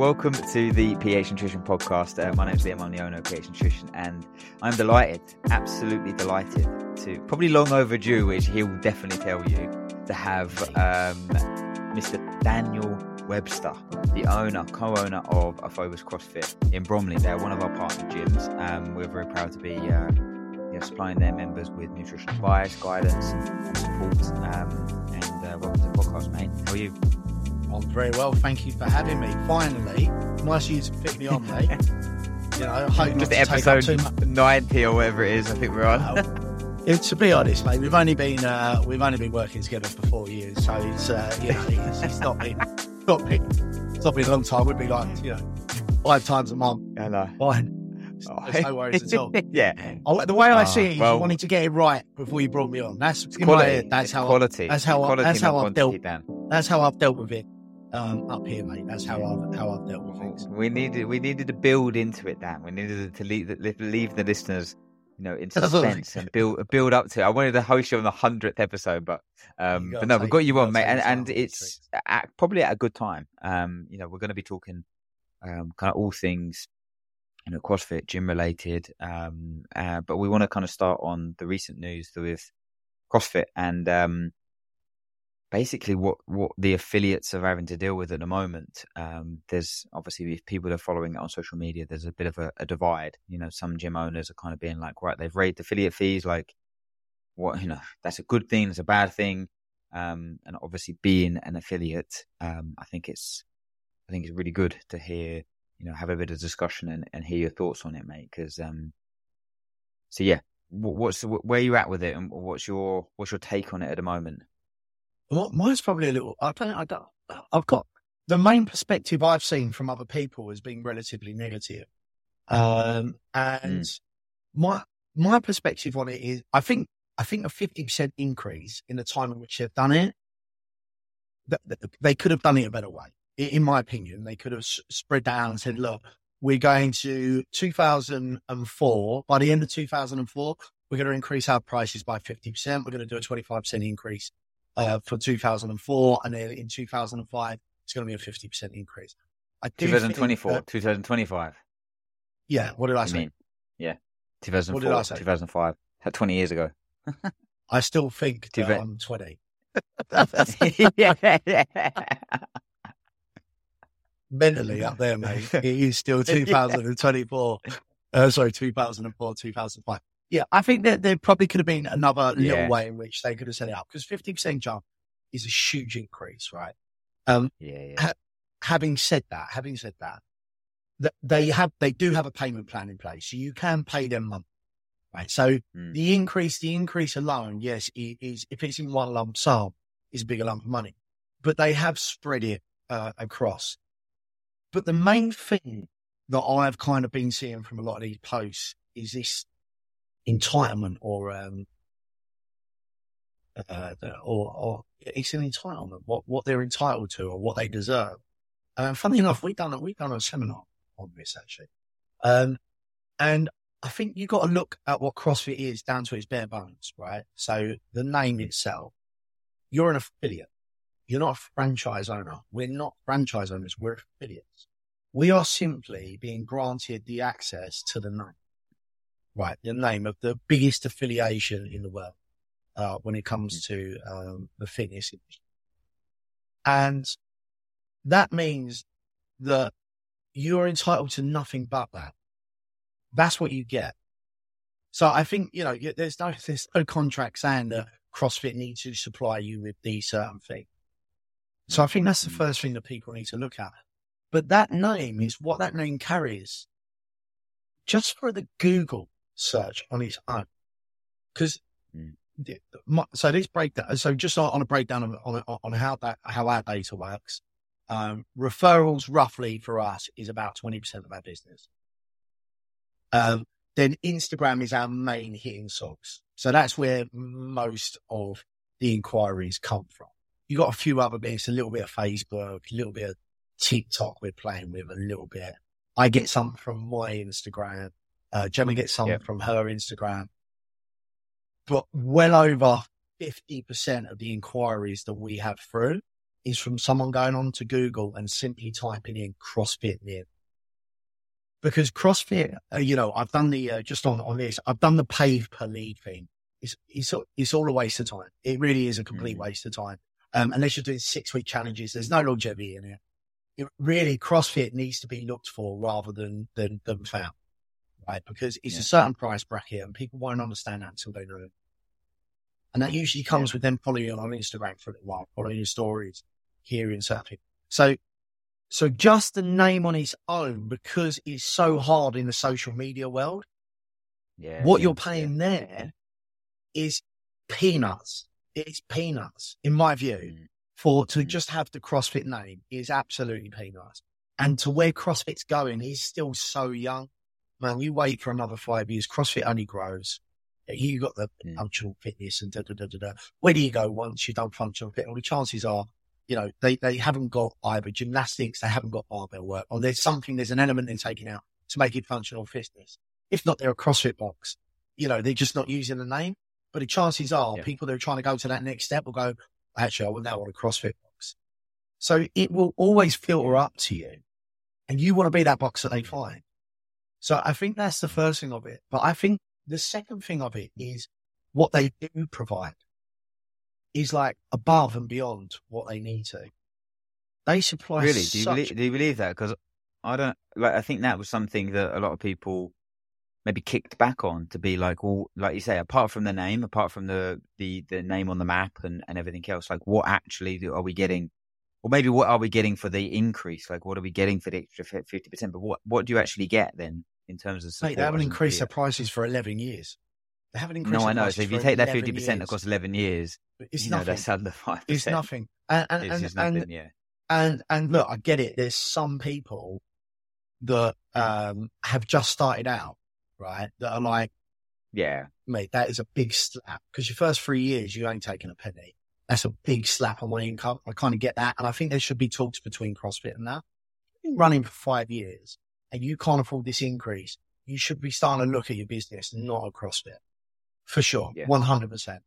Welcome to the PH Nutrition Podcast. Uh, my name is Liam, I'm the owner of PH Nutrition, and I'm delighted, absolutely delighted to, probably long overdue, which he'll definitely tell you, to have um, Mr. Daniel Webster, the owner, co-owner of Aphobos CrossFit in Bromley. They're one of our partner gyms. Um, we're very proud to be uh, you know, supplying their members with nutritional advice, guidance, and support. Um, and uh, welcome to the podcast, mate. How are you? I'm very well, thank you for having me. Finally, nice of you to fit me on, mate. you know, I hope Just not to take up episode. 90 or whatever it is, I think we're on. Yeah, to be honest, mate, we've only been uh, we've only been working together for four years, so it's uh, you know it's, it's not been not been it's not been a long time. We'd be like you know five times a month. I know. Fine, Oh. there's no worries at all. yeah. I, the way I see it, well- you wanted to get it right before you brought me on. That's in my Quality. that's how I- quality. that's how I, quality, that's not how I've dealt Dan. that's how I've dealt with it um, up here, mate. That's how I've how I've dealt with things. We needed we needed to build into it, Dan. We needed to leave the, leave the listeners, you know, in suspense and build build up to. it. I wanted to host you on the hundredth episode, but um, but no, we've got you you on, mate, and and it's at, probably at a good time. Um, you know, we're going to be talking um, kind of all things, you know, CrossFit, gym related. Um, uh, but we want to kind of start on the recent news with CrossFit and um, basically what what the affiliates are having to deal with at the moment. Um, there's obviously if people are following it on social media, there's a bit of a, a divide. You know, some gym owners are kind of being like, right, they've raised affiliate fees, like what you know, that's a good thing, it's a bad thing. Um, and obviously being an affiliate, um, I think it's I think it's really good to hear, you know, have a bit of discussion and, and hear your thoughts on it, mate. Because um, so yeah, what's where are you at with it, and what's your what's your take on it at the moment? Well, mine's probably a little. I don't. I don't. I've got the main perspective I've seen from other people has been relatively negative, um, and my my perspective on it is, I think I think a fifty percent increase in the time in which they've done it, that, that they could have done it a better way. In my opinion, they could have s- spread that out and said, "Look, we're going to 2004. By the end of 2004, we're going to increase our prices by 50 percent. We're going to do a 25 percent increase." Uh, for 2004, and then in 2005, it's going to be a 50% increase. I do think 2024, that- 2025. yeah, what did I say? mean? Yeah, What did I 2004, say? 2005. That's 20 years ago. I still think that I'm 20. yeah. Mentally up there, mate. It is still 2024. uh, sorry, 2004, 2005. Yeah, I think that there probably could have been another Yeah. little way in which they could have set it up because 50% jump is a huge increase, right? Um, Yeah, yeah. having said that, having said that, th- they have they do have a payment plan in place, so you can pay them monthly, right? So Mm. the increase, the increase alone, yes, it is if it's in one lump sum, is a bigger lump of money, but they have spread it uh, across. But the main thing that I've kind of been seeing from a lot of these posts is this entitlement or um, uh, or, or it's an entitlement, what, what they're entitled to or what they deserve. And funny enough, we've done, we've done a seminar on this actually. Um, and I think you've got to look at what CrossFit is down to its bare bones, right? So the name itself, you're an affiliate. You're not a franchise owner. We're not franchise owners. We're affiliates. We are simply being granted the access to the name, right? The name of the biggest affiliation in the world, uh, when it comes to, um, the fitness industry. And that means that you're entitled to nothing but that. That's what you get. So I think, you know, there's no, there's no contract saying that CrossFit needs to supply you with these certain things. So I think that's the first thing that people need to look at. But that name is what that name carries just for the Google search on its own. Because, mm. so this breakdown, so just on a breakdown on, on, on how that, how our data works, um, referrals roughly for us is about 20% of our business. Um, then Instagram is our main hitting source. So that's where most of the inquiries come from. You got a few other bits, a little bit of Facebook, a little bit of TikTok we're playing with a little bit. I get some from my Instagram. Uh, Gemma gets some yep. from her Instagram. But well over 50% of the inquiries that we have through is from someone going on to Google and simply typing in CrossFit near because CrossFit, uh, you know, I've done the, uh, just on, on this, I've done the pay per lead thing. It's, it's, it's all a waste of time. It really is a complete mm waste of time. Um, unless you're doing six week challenges, there's no longevity in it. it. Really, CrossFit needs to be looked for rather than, than, than found, Because it's yeah. a certain price bracket and people won't understand that until they know it. And that usually comes yeah. with them following you on Instagram for a little while, following your stories, hearing something. So so just the name on its own, because it's so hard in the social media world, yeah, what yeah, you're paying there is peanuts. It's peanuts, in my view. Mm. For to mm. just have the CrossFit name is absolutely peanuts. And to where CrossFit's going he's still so young. Man, you wait for another five years, CrossFit only grows. You got the mm. functional fitness and da da da da da. Where do you go once you've done functional fitness? Well, the chances are you know, they, they haven't got either gymnastics, they haven't got barbell work, or there's something, there's an element they're taking out to make it functional fitness. If not, they're a CrossFit box. You know, they're just not using the name. But the chances are yeah. people that are trying to go to that next step will go, actually, I will now want a CrossFit box. So it will always filter up to you and you want to be that box that they find. So I think that's the first thing of it. But I think the second thing of it is what they do provide is like above and beyond what they need to. They supply really. Do you believe, do you believe that? Because I don't like. I think that was something that a lot of people maybe kicked back on to be like, well, like you say, apart from the name, apart from the the the name on the map and and everything else, like what actually are we getting? Or maybe what are we getting for the increase? Like what are we getting for the extra fifty percent? But what what do you actually get then in terms of? Mate, they haven't increased their prices for eleven years. They haven't increased. No, I know. So if you take that fifty percent across eleven years, it's you nothing. Know, that's under five. It's nothing. And and it's and, nothing, and, yeah. and and look, I get it. There's some people that um have just started out, right? That are like, yeah, mate, that is a big slap because your first three years you ain't taking a penny. That's a big slap on my income. I kind of get that, and I think there should be talks between CrossFit and that. You've Been running for five years, and you can't afford this increase. You should be starting to look at your business, not at CrossFit for sure, one hundred percent.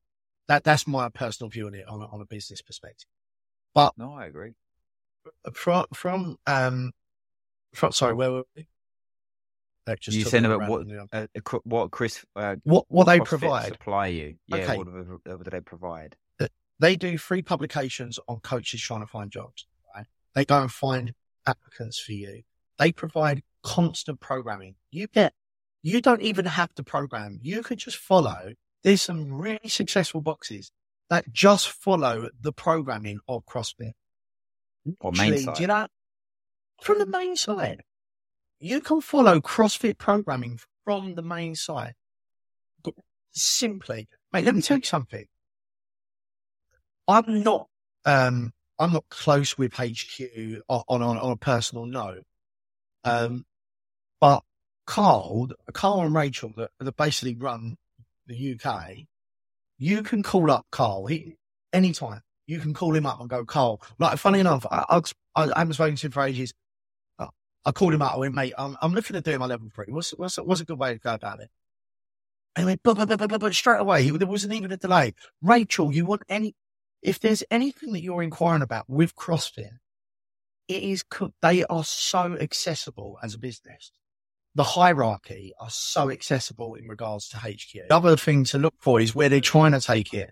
That that's my personal view on it on a, on a business perspective. But no, I agree. From from um, from sorry, where were we? just you saying about what uh, what Chris uh, what what they provide supply you? Yeah, okay. what, what do they provide? They do free publications on coaches trying to find jobs. Right? They go and find applicants for you. They provide constant programming. You get you don't even have to program. You can just follow. There's some really successful boxes that just follow the programming of CrossFit. Or main side. Do you know? From the main side. You can follow CrossFit programming from the main side. Simply, mate, let me tell you something. I'm not, um, I'm not close with HQ on, on, on a personal note. Um, but Carl, Carl and Rachel that, that basically run the UK, You can call up Carl he, anytime. You can call him up and go, Carl. Like, funny enough, I, I, I haven't spoken to him for ages. Uh, I called him up. I went, mate, I'm, I'm looking at doing my level three. What's, what's, what's a good way to go about it? And he went, but, but, but, but, but straight away. There wasn't even a delay. Rachel, you want any, if there's anything that you're inquiring about with CrossFit, it is, they are so accessible as a business. The hierarchy are so accessible in regards to HQ. The other thing to look for is where they're trying to take it.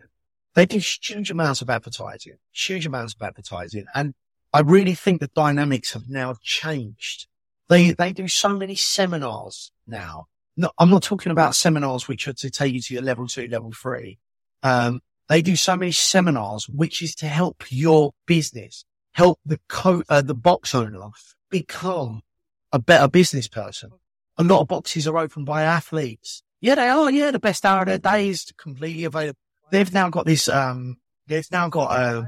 They do huge amounts of advertising, huge amounts of advertising. And I really think the dynamics have now changed. They, they do so many seminars now. No, I'm not talking about seminars which are to take you to your level two, level three. Um, they do so many seminars, which is to help your business, help the co, uh, the box owner become a better business person. A lot of boxes are opened by athletes. Yeah, they are. Yeah, the best hour of their day is completely available. They've now got this, um, they've now got a,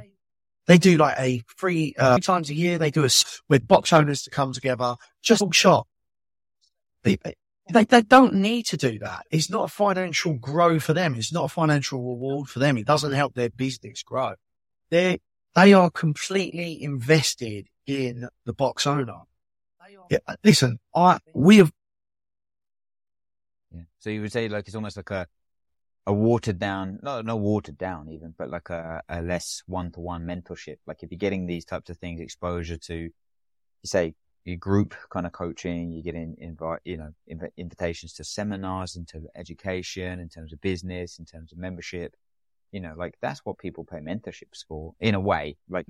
they do like a free, uh, times a year. They do a, with box owners to come together, just shop. They, they, they don't need to do that. It's not a financial grow for them. It's not a financial reward for them. It doesn't help their business grow. They, they are completely invested in the box owner. Yeah, listen, I, we have. Yeah. So you would say like it's almost like a, a watered down, no, no watered down even, but like a, a less one to one mentorship. Like if you're getting these types of things, exposure to, you say your group kind of coaching, you get in, invite, you know, inv- invitations to seminars in terms of education, in terms of business, in terms of membership. You know, like that's what people pay mentorships for in a way, like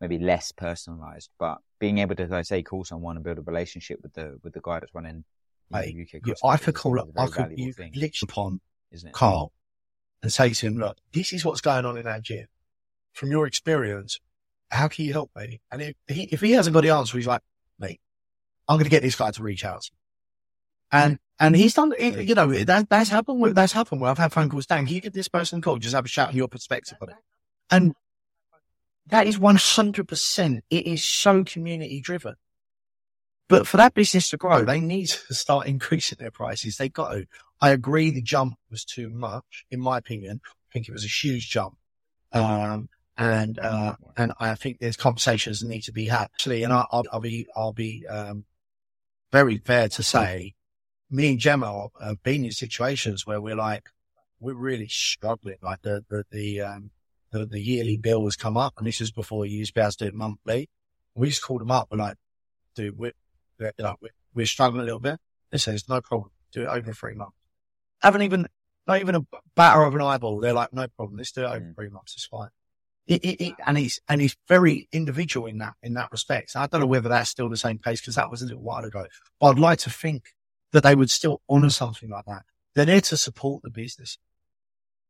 maybe less personalized, but being able to, like I say, call someone and build a relationship with the, with the guy that's running UK. You, I could call up, I could, you thing, glitch upon isn't it? Carl and say to him, look, this is what's going on in our gym. From your experience, how can you help me? And if he, if he hasn't got the answer, he's like, mate, I'm going to get this guy to reach out. And, and he's done, you know, that, that's happened. That's happened where I've had phone calls. Dan, can you give this person a call? Just have a shout your perspective on it. And that is 100%. It is so community driven. But for that business to grow, they need to start increasing their prices. They got to. I agree the jump was too much, in my opinion. I think it was a huge jump. Um, and, uh, and I think there's conversations that need to be had. Actually, and I'll, I'll be, I'll be, um, very fair to say, me and Gemma have been in situations where we're like, we're really struggling. Like the, the, the, um, the, the yearly bill has come up and this is before you used to be able to do it monthly. We just called them up. We're like, dude, we're, we're, we're struggling a little bit. They says, no problem. Do it over three months. Haven't even, not even a batter of an eyeball. They're like, no problem. Let's do it over mm. three months. It's fine. It, it, it, and he's and he's very individual in that in that respect. So I don't know whether that's still the same case because that was a little while ago. But I'd like to think that they would still honour something like that. They're there to support the business,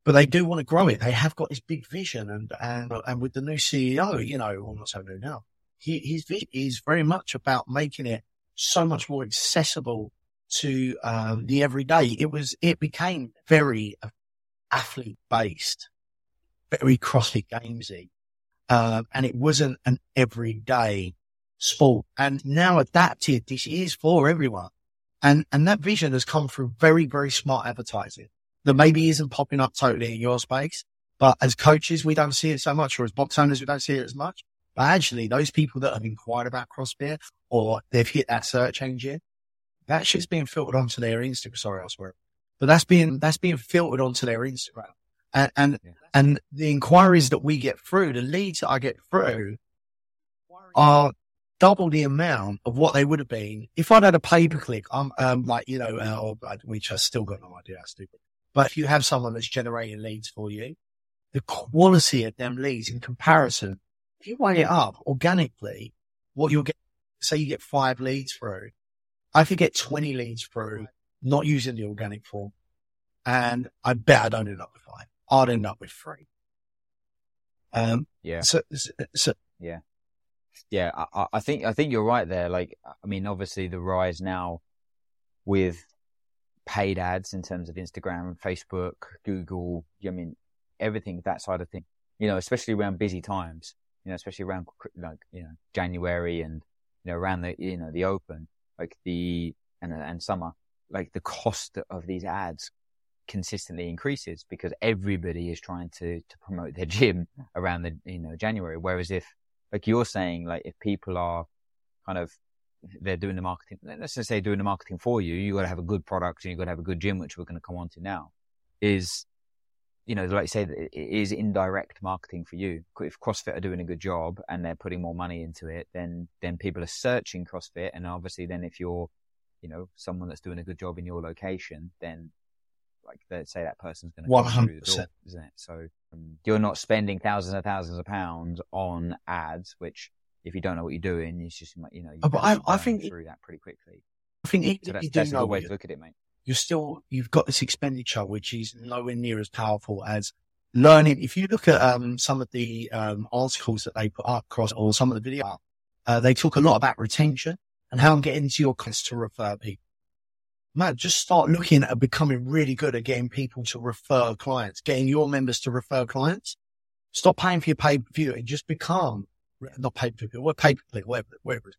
but they do want to grow it. They have got this big vision, and and and with the new CEO, you know, well, not so new now. He, his vision is very much about making it so much more accessible to um, the everyday. It was it became very athlete based very CrossFit gamesy. Uh, and it wasn't an everyday sport. And now adapted, this is for everyone. And, and that vision has come through very, very smart advertising that maybe isn't popping up totally in your space. But as coaches, we don't see it so much, or as box owners, we don't see it as much. But actually, those people that have inquired about CrossFit or they've hit that search engine, that shit's being filtered onto their Instagram. Sorry, I swear. But that's being, that's being filtered onto their Instagram. And, and, yeah. and the inquiries that we get through, the leads that I get through are double the amount of what they would have been if I'd had a pay per click. I'm, um, like, you know, uh, which I still got no idea how stupid. But if you have someone that's generating leads for you, the quality of them leads in comparison, if you weigh it up organically, what you'll get, say you get five leads through, I could get 20 leads through, not using the organic form. And I bet I don't end up with five. I'd end up with three. Um, yeah. So, so, yeah, yeah. I, I think I think you're right there. Like, I mean, obviously the rise now with paid ads in terms of Instagram, Facebook, Google. I mean, everything that side of thing. You know, especially around busy times. You know, especially around like you know January and you know around the you know the open, like the and and summer, like the cost of these ads consistently increases because everybody is trying to to promote their gym around the you know January. Whereas if like you're saying, like if people are kind of they're doing the marketing, let's just say doing the marketing for you, you got to have a good product and you got to have a good gym, which we're going to come on to now. Is you know, like you say, it is indirect marketing for you. If CrossFit are doing a good job and they're putting more money into it, then then people are searching CrossFit, and obviously, then if you're, you know, someone that's doing a good job in your location, then like let's say that person's going to one hundred percent, isn't it? So um, you're not spending thousands and thousands of pounds on ads, which if you don't know what you're doing, it's just you know. You oh, but I, I think through that pretty quickly. I think so that's, you that's do a way to look at it, mate you're still, you've got this expenditure, which is nowhere near as powerful as learning. If you look at, um, some of the, um, articles that they put up across or some of the video, uh, they talk a lot about retention and how I'm getting into your class to refer people. Man, just start looking at becoming really good at getting people to refer clients, getting your members to refer clients. Stop paying for your pay per view and just become not pay per view, what pay per click, whatever, whatever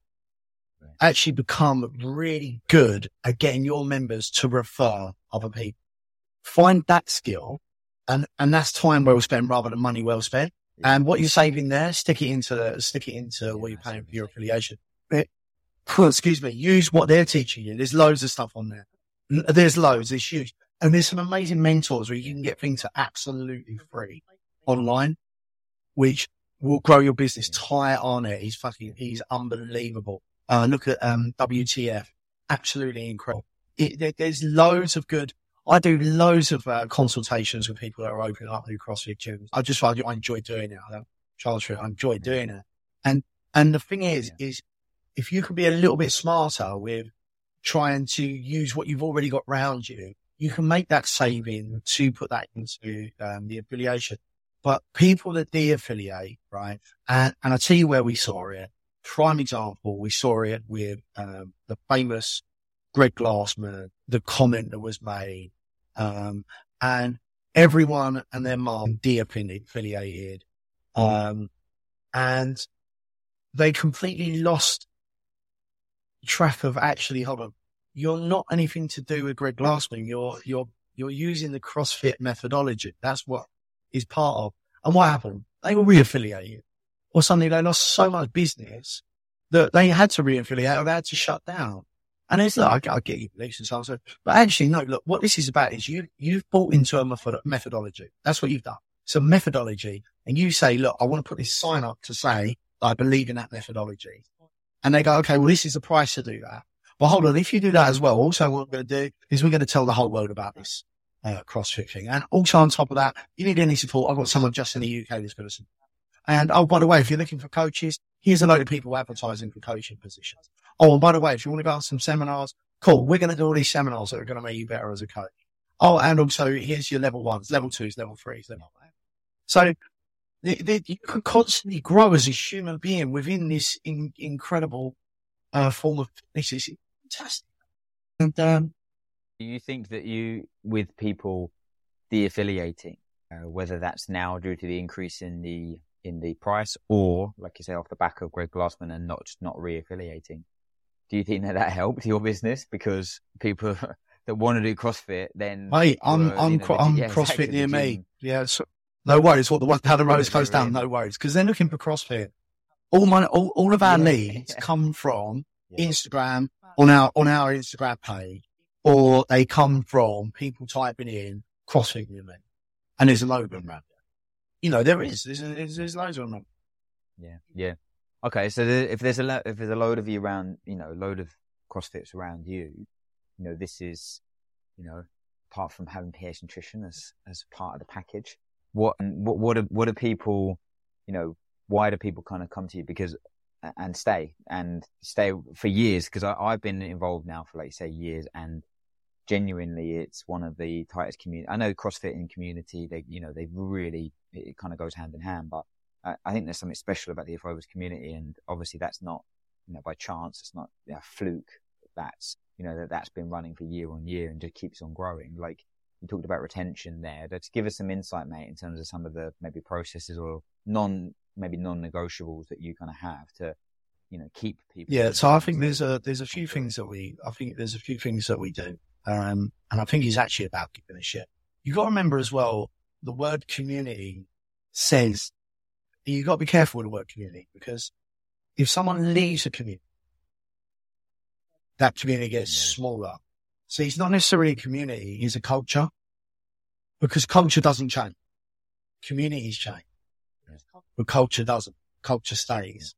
actually become really good at getting your members to refer other people. Find that skill and, and that's time well spent rather than money well spent. And what you're saving there, stick it into, stick it into what you're paying for your affiliation. It, excuse me, use what they're teaching you. There's loads of stuff on there. There's loads, there's huge. And there's some amazing mentors where you can get things for absolutely free online, which will grow your business. Ty Arnett, he's fucking, he's unbelievable. Uh, look at um, WTF, absolutely incredible. It, there, there's loads of good. I do loads of uh, consultations with people that are opening up new CrossFit gyms. I just I, I enjoy doing it. I Charles, I enjoy doing it. And and the thing is, is if you can be a little bit smarter with trying to use what you've already got around you, you can make that saving to put that into um, the affiliation. But people that de-affiliate, right? And, and I tell you where we saw it prime example, we saw it with um, the famous Greg Glassman, the comment that was made, um, and everyone and their mom de-affiliated, um, and they completely lost track of actually, hold on, you're not anything to do with Greg Glassman. You're, you're, you're using the CrossFit methodology. That's what is part of. And what happened? They were re-affiliated or suddenly they lost so much business that they had to re-affiliate or they had to shut down. And it's like, I, I get you beliefs and so on. But actually, no, look, what this is about is you, you've bought into a methodology. That's what you've done. It's a methodology. And you say, look, I want to put this sign up to say I believe in that methodology. And they go, okay, well, this is the price to do that. But hold on, if you do that as well, also what we're going to do is we're going to tell the whole world about this uh, CrossFit thing. And also on top of that, you need any support. I've got someone just in the UK that's going to support. and oh, by the way, if you're looking for coaches, here's a load of people advertising for coaching positions. Oh, and by the way, if you want to go on some seminars, cool. We're going to do all these seminars that are going to make you better as a coach. Oh, and also here's your level ones, level twos, level threes, level So the, the, you can constantly grow as a human being within this in, incredible uh, form of this is fantastic. And um, do you think that you, with people de-affiliating, uh, whether that's now due to the increase in the in the price, or like you say, off the back of Greg Glassman and not just not re-affiliating. Do you think that that helped your business because people that want to do CrossFit then? Hey, I'm I'm, know, I'm yeah, CrossFit near me. Yeah, so, no worries. What the one how the road is closed down? No worries because they're looking for CrossFit. All my all, all of our yeah. leads come from yeah. Instagram on our on our Instagram page, or they come from people typing in CrossFit me, and there's a load of them around you know, there is. There's, there's, there's loads of them. Yeah, yeah. Okay, so if there's a lo- if there's a load of you around, you know, a load of CrossFits around you, you know, this is, you know, apart from having PH nutrition as as part of the package, what what what are what are people, you know, why do people kind of come to you because and stay and stay for years because I've been involved now for like say years and genuinely it's one of the tightest community. I know CrossFit in community, they, you know, they really, it, kind of goes hand in hand, but I, I, think there's something special about the Aphobos community. And obviously that's not, you know, by chance. It's not a fluke. That's, you know, that that's been running for year on year and just keeps on growing. Like you talked about retention there. Let's give us some insight, mate, in terms of some of the maybe processes or non, maybe non-negotiables that you kind of have to, you know, keep people. Yeah. So I think there's a, there's a few things that we, I think there's a few things that we do. Um, and I think it's actually about giving a shit. you got to remember as well, the word community says you got to be careful with the word community because if someone leaves a community, that community gets smaller. So it's not necessarily a community, it's a culture because culture doesn't change. Communities change, but culture doesn't. Culture stays.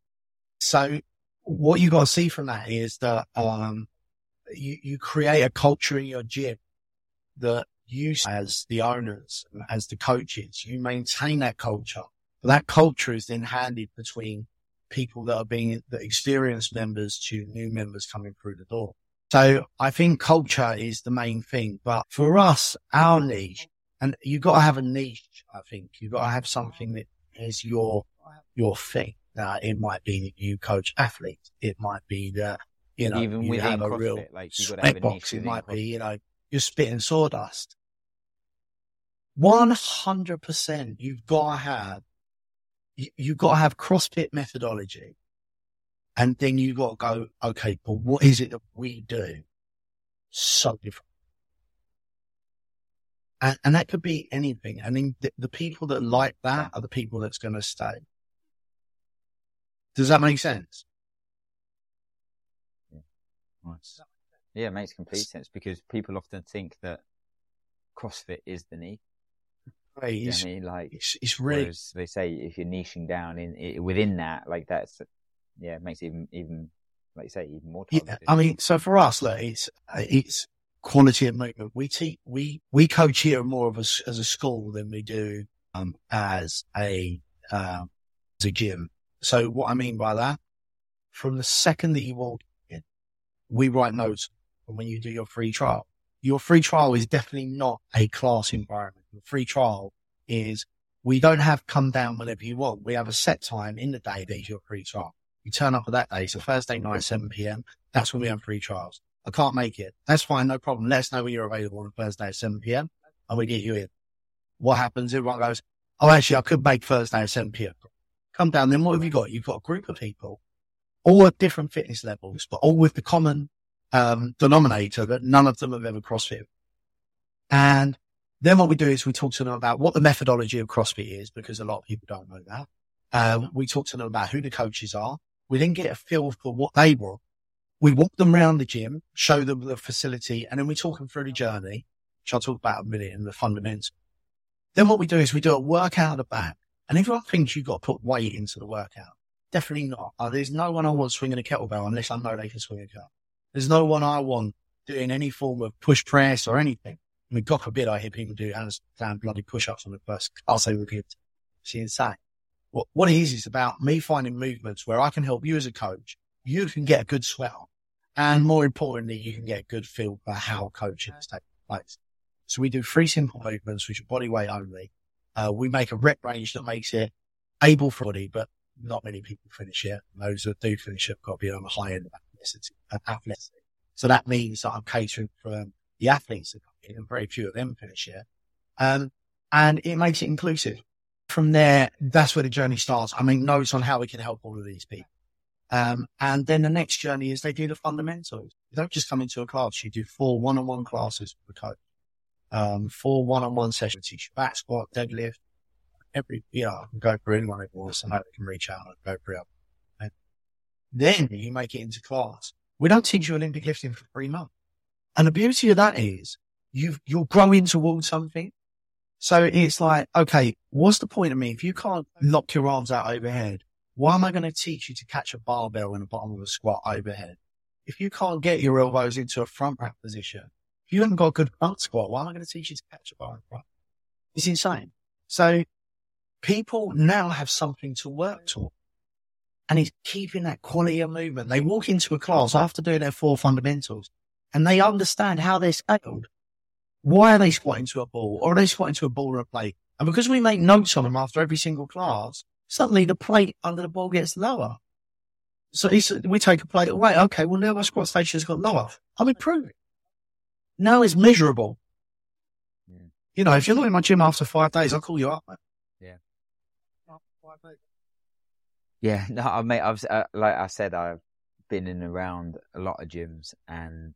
So what you got to see from that is that, um, you, you create a culture in your gym that you as the owners, as the coaches, you maintain that culture. But that culture is then handed between people that are being the experienced members to new members coming through the door. So I think culture is the main thing. But for us, our niche, and you've got to have a niche, I think. You've got to have something that is your, your thing. Uh, it might be that you coach athletes. It might be that, you know, Even you have a CrossFit, real like, you've got to have a sweat box. It might be, you know, you're spitting sawdust. 100% you've got to have, you, you've got to have CrossFit methodology. And then you've got to go, okay, but what is it that we do so different? And, and that could be anything. I mean, the, the people that like that are the people that's going to stay. Does that make sense? Nice. Yeah, it makes complete sense because people often think that CrossFit is the niche. Hey, It's, I mean, like, it's, it's really, they say if you're niching down in i within that, like that's yeah, it makes it even even like you say even more Yeah. I mean, so for us, look, it's it's quality of movement. We teach, we we coach here more of a, s- as a school than we do um, as a um, as a gym. So what I mean by that, from the second that you walk in, we write notes. And when you do your free trial, your free trial is definitely not a class environment. The free trial is we don't have come down whenever you want. We have a set time in the day that is your free trial. You turn up for that day. So Thursday night, 7 p.m. That's when we have free trials. I can't make it. That's fine. No problem. Let us know when you're available on Thursday at 7 p.m. and we get you in. What happens? Everyone goes, Oh, actually, I could make Thursday at 7 p.m. Come down. Then what have you got? You've got a group of people, all at different fitness levels, but all with the common, um, denominator that none of them have ever CrossFit. And then what we do is we talk to them about what the methodology of CrossFit is, because a lot of people don't know that. Um, we talk to them about who the coaches are. We then get a feel for what they want. We walk them around the gym, show them the facility, and then we talk them through the journey, which I'll talk about in a minute and the fundamentals. Then what we do is we do a workout at the back. And everyone thinks you've got to put weight into the workout. Definitely not. Uh, there's no one I want swinging a kettlebell unless I know they can swing a kettlebell. There's no one I want doing any form of push press or anything. I mean, God forbid I hear people do handstand bloody push-ups on the first class they repeat. It's insane. What, what it is, is about me finding movements where I can help you as a coach. You can get a good swell. And more importantly, you can get a good feel for how coaching is taking place. So we do three simple movements, which are body weight only. Uh, we make a rep range that makes it able for body, but not many people finish it. Those that do finish it have got to be on the high end of athletic. uh. So that means that I'm catering for um, the athletes that come in and very few of them finish it. Um, and it makes it inclusive. From there, that's where the journey starts. I make notes on how we can help all of these people. Um, and then the next journey is they do the fundamentals. You don't just come into a class. You do four one-on-one classes with the coach. Um, four one-on-one sessions, teach you back squat, deadlift, every, you know, I can go for anyone who wants, and I can reach out and go for it. And then you make it into class. We don't teach you Olympic lifting for three months. And the beauty of that is you you're growing towards something. So it's like, okay, what's the point of me? If you can't lock your arms out overhead, why am I going to teach you to catch a barbell in the bottom of a squat overhead? If you can't get your elbows into a front rack position, if you haven't got a good front squat, why am I going to teach you to catch a bar in front? It's insane. So people now have something to work toward. And it's keeping that quality of movement. They walk into a class after doing their four fundamentals and they understand how they're scaled. Why are they squatting to a ball or are they squatting to a ball or a plate? And because we make notes on them after every single class, suddenly the plate under the ball gets lower. So we take a plate away. Okay, well now my squat station's got lower. I'm improving. Now it's measurable. Yeah. You know, if you're not in my gym after five days, I'll call you up. mate. Yeah. Five days. Yeah, no, I mate, I've uh, like I said, I've been in around a lot of gyms, and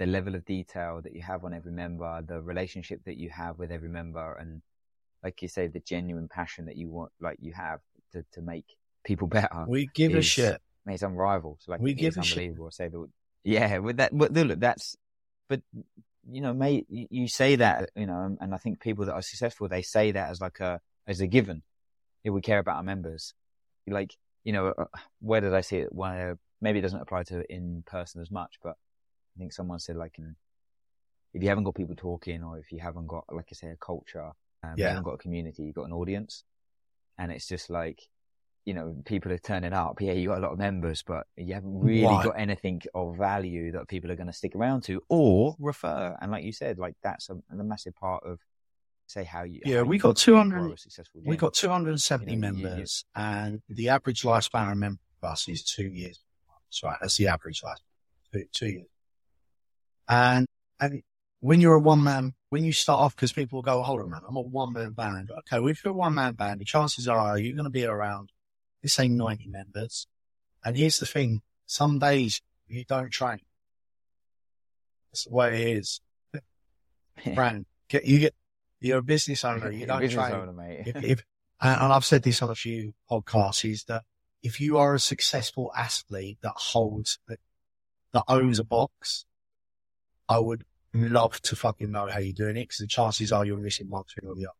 the level of detail that you have on every member, the relationship that you have with every member, and like you say, the genuine passion that you want, like you have to, to make people better. We give a is- shit. Mate, it's unrivaled. Like We give a shit. unbelievable. Say that. Yeah, with that, but look, that's, but you know, mate, you, say that, you know, and I think people that are successful, they say that as like a as a given. If we care about our members, like you know, uh, where did I see it? Where maybe it doesn't apply to in person as much, but think someone said like, if you haven't got people talking, or if you haven't got, like I say, a culture, um, you haven't got a community, you've got an audience, and it's just like, you know, people are turning up. Yeah, you got a lot of members, but you haven't really Right. got anything of value that people are going to stick around to or refer. And like you said, like that's a, a massive part of, say, how you. Yeah, how we you got 200 a successful We got 270 You know, you- you- members, and the average lifespan of a member of us is two years. That's right. That's the average lifespan. Two, two years. And, and when you're a one man, when you start off, because people go, hold on, man, I'm a one man band. Okay, well, if you're a one man band, the chances are you're going to be around, let's say 90 members. And here's the thing. Some days you don't train. That's the way it is. Brand, get, you get, you're a business owner. You don't train owner, mate. if, if and and I've said this on a few podcasts, is that if you are a successful athlete that holds that, that owns a box, I would love to fucking know how you're doing it because the chances are you're missing one thing or the other.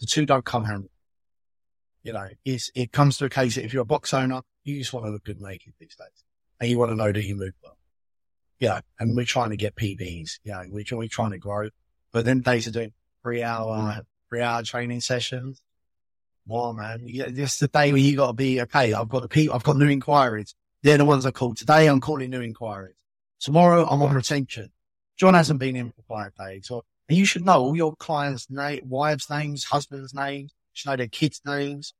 The two don't come hand. You know, it comes to a case that if you're a box owner, you just want to look good naked these days, and you want to know that you move well. You know, and we're trying to get PBs. You know, we're, we're trying to grow, but then days are doing three hour, three hour training sessions. Wow, man. This the day where you got to be, okay, I've got the people, I've got new inquiries. They're the ones I call. Today I'm calling new inquiries. Tomorrow I'm on retention. John hasn't been in for five days. So, and you should know all your clients' name, wives' names, husbands' names. You should know their kids' names.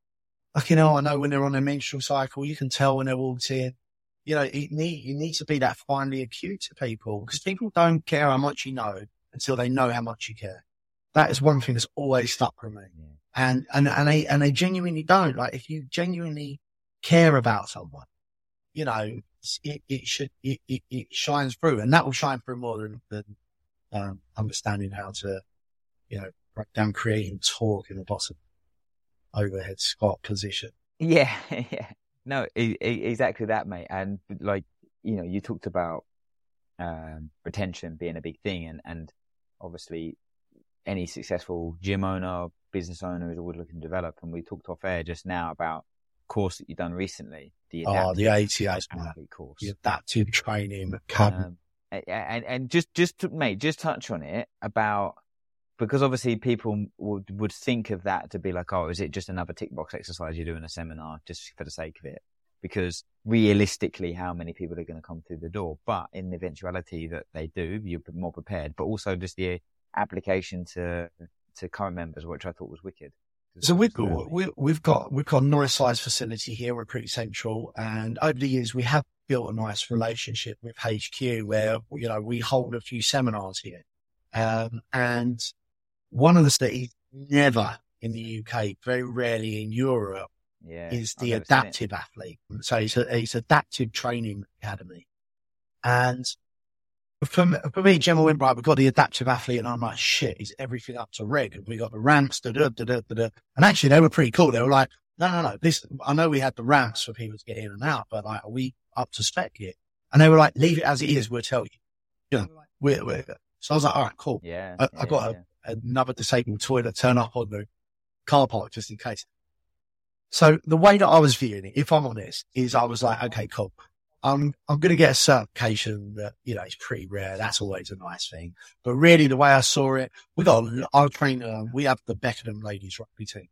Like, you know, I know when they're on their menstrual cycle, you can tell when they're walked in. You know, you need, you need to be that finely acute to people because people don't care how much you know until they know how much you care. That is one thing that's always stuck with me Yeah. and and and they and they genuinely don't. Like if you genuinely care about someone, you know, it it should it, it, it shines through, and that will shine through more than than um, understanding how to, you know, break down, create, and talk in the bottom overhead squat position. Yeah, yeah. No, exactly that, mate. And like, you know, you talked about um, retention being a big thing, and and obviously, any successful gym owner, business owner is always looking to develop. And we talked off air just now about course that you've done recently, the Oh, the adaptive ATA, man. athlete course. the adaptive training, cabin. Um, and and just just to, mate, just touch on it about because obviously people would would think of that to be like, oh, is it just another tick box exercise you're doing a seminar just for the sake of it? Because realistically, how many people are going to come through the door? But in the eventuality that they do, you're more prepared. But also just the application to to current members, which I thought was wicked. So we've got, we, we've got, we've got a nice size facility here. We're pretty central. And over the years, we have built a nice relationship with HQ where, you know, we hold a few seminars here. Um, and one of the cities never in the UK, very rarely in Europe, yeah, is the adaptive athlete. So it's a, it's adaptive training academy. And for, me- for me, Gemma went, right, we've got the adaptive athlete. And I'm like, shit, is everything up to red? And we got the ramps, da, da, da, da, da, da. And actually, they were pretty cool. They were like, no, no, no, this, I know we had the ramps for people to get in and out, but like, are we up to spec yet? And they were like, leave it as it is. We'll tell you. You know, we're, we're, so I was like, all right, cool Yeah, I- I yeah, got a- yeah. another disabled toilet turn up on the car park just in case. So the way that I was viewing it, if I'm honest, is I was like, okay, cool. I'm, I'm going to get a certification that, you know, is pretty rare. That's always a nice thing. But really the way I saw it, we got, our trainer, uh, we have the Beckenham ladies rugby team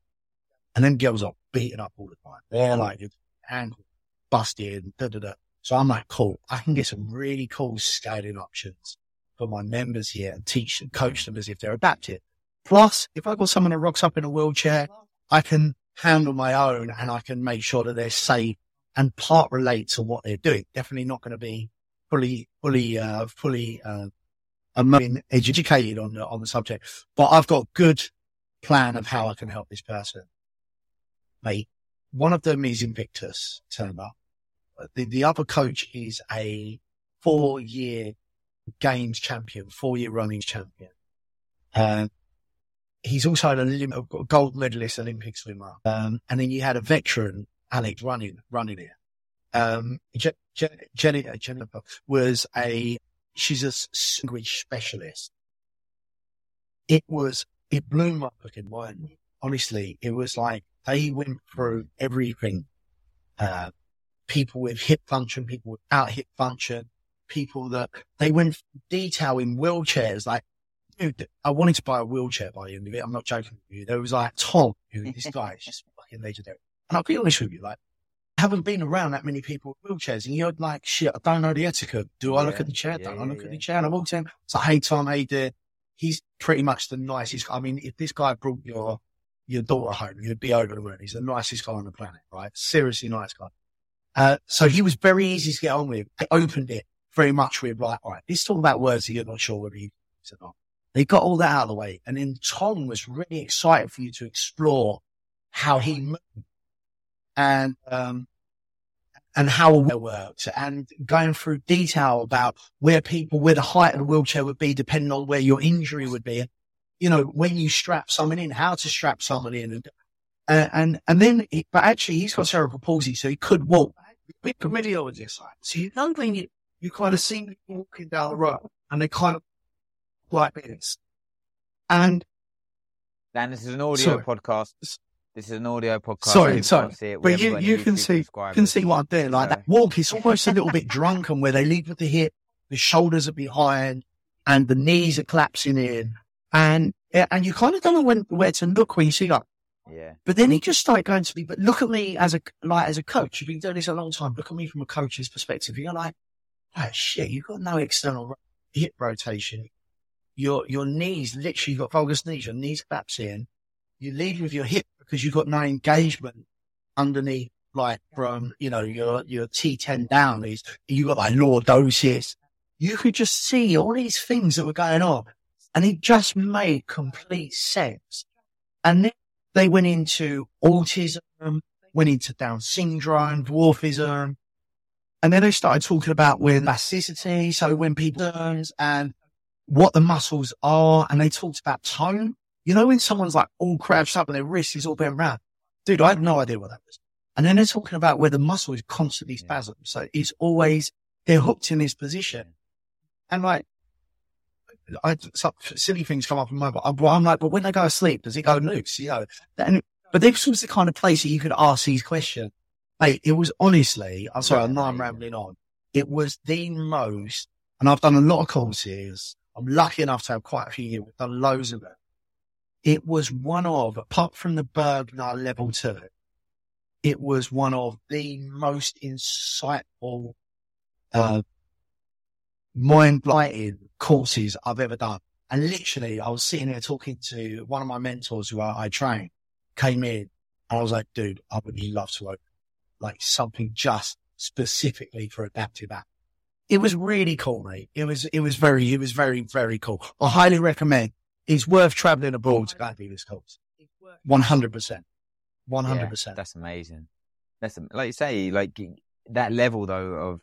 and then girls are beaten up all the time. They're like ankle busted, da, da, da. So I'm like, cool. I can get some really cool scaling options for my members here and teach and coach them as if they're adapted. Plus, if I've got someone that rocks up in a wheelchair, I can handle my own and I can make sure that they're safe and part relate to what they're doing. Definitely not going to be fully, fully, uh, fully, uh, educated on the, on the subject, but I've got good plan of how I can help this person. Mate, one of them is Invictus turned up. The, the other coach is a four year games champion, four year running champion. Um, he's also a gold medalist Olympic swimmer. Um, and then you had a veteran, Alex, running, running it. Um, Je- Je- Jenny, uh, Jennifer was a, she's a language specialist. It was, it blew my fucking mind. Honestly, it was like they went through everything. Uh, people with hip function, people without hip function, people that they went detail in wheelchairs. Like, dude, I wanted to buy a wheelchair by the end of it. I'm not joking with you. There was like Tom, who this guy is just fucking legendary. And I'll be honest with you, like, I haven't been around that many people with wheelchairs, and you're like, shit, I don't know the etiquette. Do I look at the chair? yeah, don't I yeah, look at yeah. the chair? And I walked in. It's like, hey Tom, hey, doing? He's pretty much the nicest. I mean, if this guy brought your your daughter home, you'd be over the moon. He's the nicest guy on the planet, right? Seriously nice guy. Uh, so he was very easy to get on with. They opened it very much with like, all right, let's talk about words that you're not sure whether you use or not. They got all that out of the way. And then Tom was really excited for you to explore how he moved and, um, and how it works and going through detail about where people, where the height of the wheelchair would be depending on where your injury would be. And you know, when you strap someone in, how to strap someone in and, and, and then, he, but actually he's got cerebral palsy, so he could walk. We're familiar with this. Like, so you know when you, you kind of see people walking down the road and they kind of like this. And Dan, this is an audio Sorry. podcast. This is an audio podcast. Sorry, sorry. can't see it. But you, you can see, can see what I'm doing. Like that walk is almost a little bit drunken where they lead with the hip, the shoulders are behind and the knees are collapsing in. And, and you kind of don't know when, where to look when you see that. Yeah. But then he just started going to me, but look at me as a, like, as a coach. You've been doing this a long time. Look at me from a coach's perspective. You're like, oh shit, you've got no external hip rotation. Your, your knees, literally, you've got valgus knees, your knees collapse in. You lead with your hip because you've got no engagement underneath, like from, you know, your, your T10 down is, you got like lordosis. You could just see all these things that were going on and it just made complete sense. And then they went into autism, went into Down syndrome, dwarfism, and then they started talking about when plasticity, so when people turns and what the muscles are, and they talked about tone. You know, when someone's like all crouched up and their wrist is all bent round. Dude, I had no idea what that was. And then they're talking about where the muscle is constantly spasmed. So it's always, they're hooked in this position. And like, I, some silly things come up in my, I'm, I'm like, but when they go to sleep, does it go loose? You know, and, but this was the kind of place that you could ask these questions. Mate, it was honestly, I'm sorry, I know I'm rambling on. It was the most, and I've done a lot of courses. I'm lucky enough to have quite a few here. We've done loads of them. It was one of, apart from the Burgener level two, it was one of the most insightful, uh, mind blowing courses I've ever done. And literally, I was sitting there talking to one of my mentors who I, I train, came in, and I was like, dude, I would love to open like something just specifically for adaptive app. It was really cool, mate. It was, it was very, it was very, very cool. I highly recommend. It's worth traveling abroad to go and do this course. 100%. 100%. Yeah, that's amazing. That's like you say, like that level though of,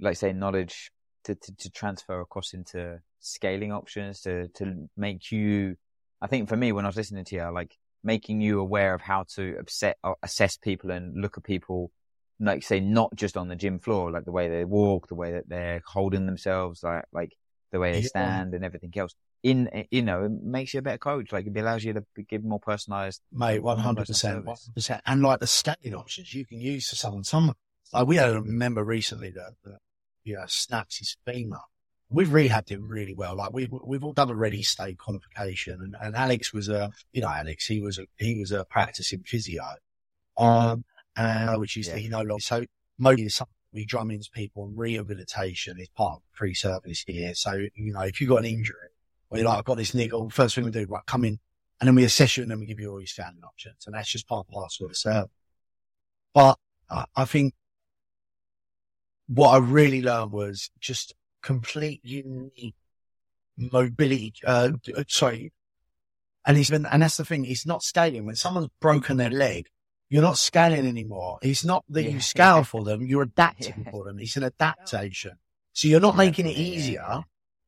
like say, knowledge to, to, to transfer across into scaling options to to make you. I think for me, when I was listening to you, like making you aware of how to upset, uh, assess people and look at people, like say, not just on the gym floor, like the way they walk, the way that they're holding themselves, like like the way they Yeah. stand and everything else. In you know, it makes you a better coach. Like it allows you to give more personalized Mate, one hundred percent, one hundred percent, and like the scaling options you can use for someone. Some like we had a member recently that, that yeah snaps his femur. We've rehabbed him really well. Like we've we've all done a ready state qualification, and, and Alex was a you know Alex he was a he was a practicing physio, um, and which is Yeah. he no longer so mostly something we drum into people and rehabilitation is part of free service here. So you know if you've got an injury, or you're like I've got this niggle, first thing we do right come in and then we assess you and then we give you all your scanning options. And that's just part and parcel of the service. But I, I think what I really learned was just complete unique mobility, uh, uh, sorry. And it's been, and that's the thing, it's not scaling. When someone's broken their leg, you're not scaling anymore. It's not that Yeah. you scale for them, you're adapting Yeah. for them. It's an adaptation. So you're not Yeah, making it yeah, yeah, easier.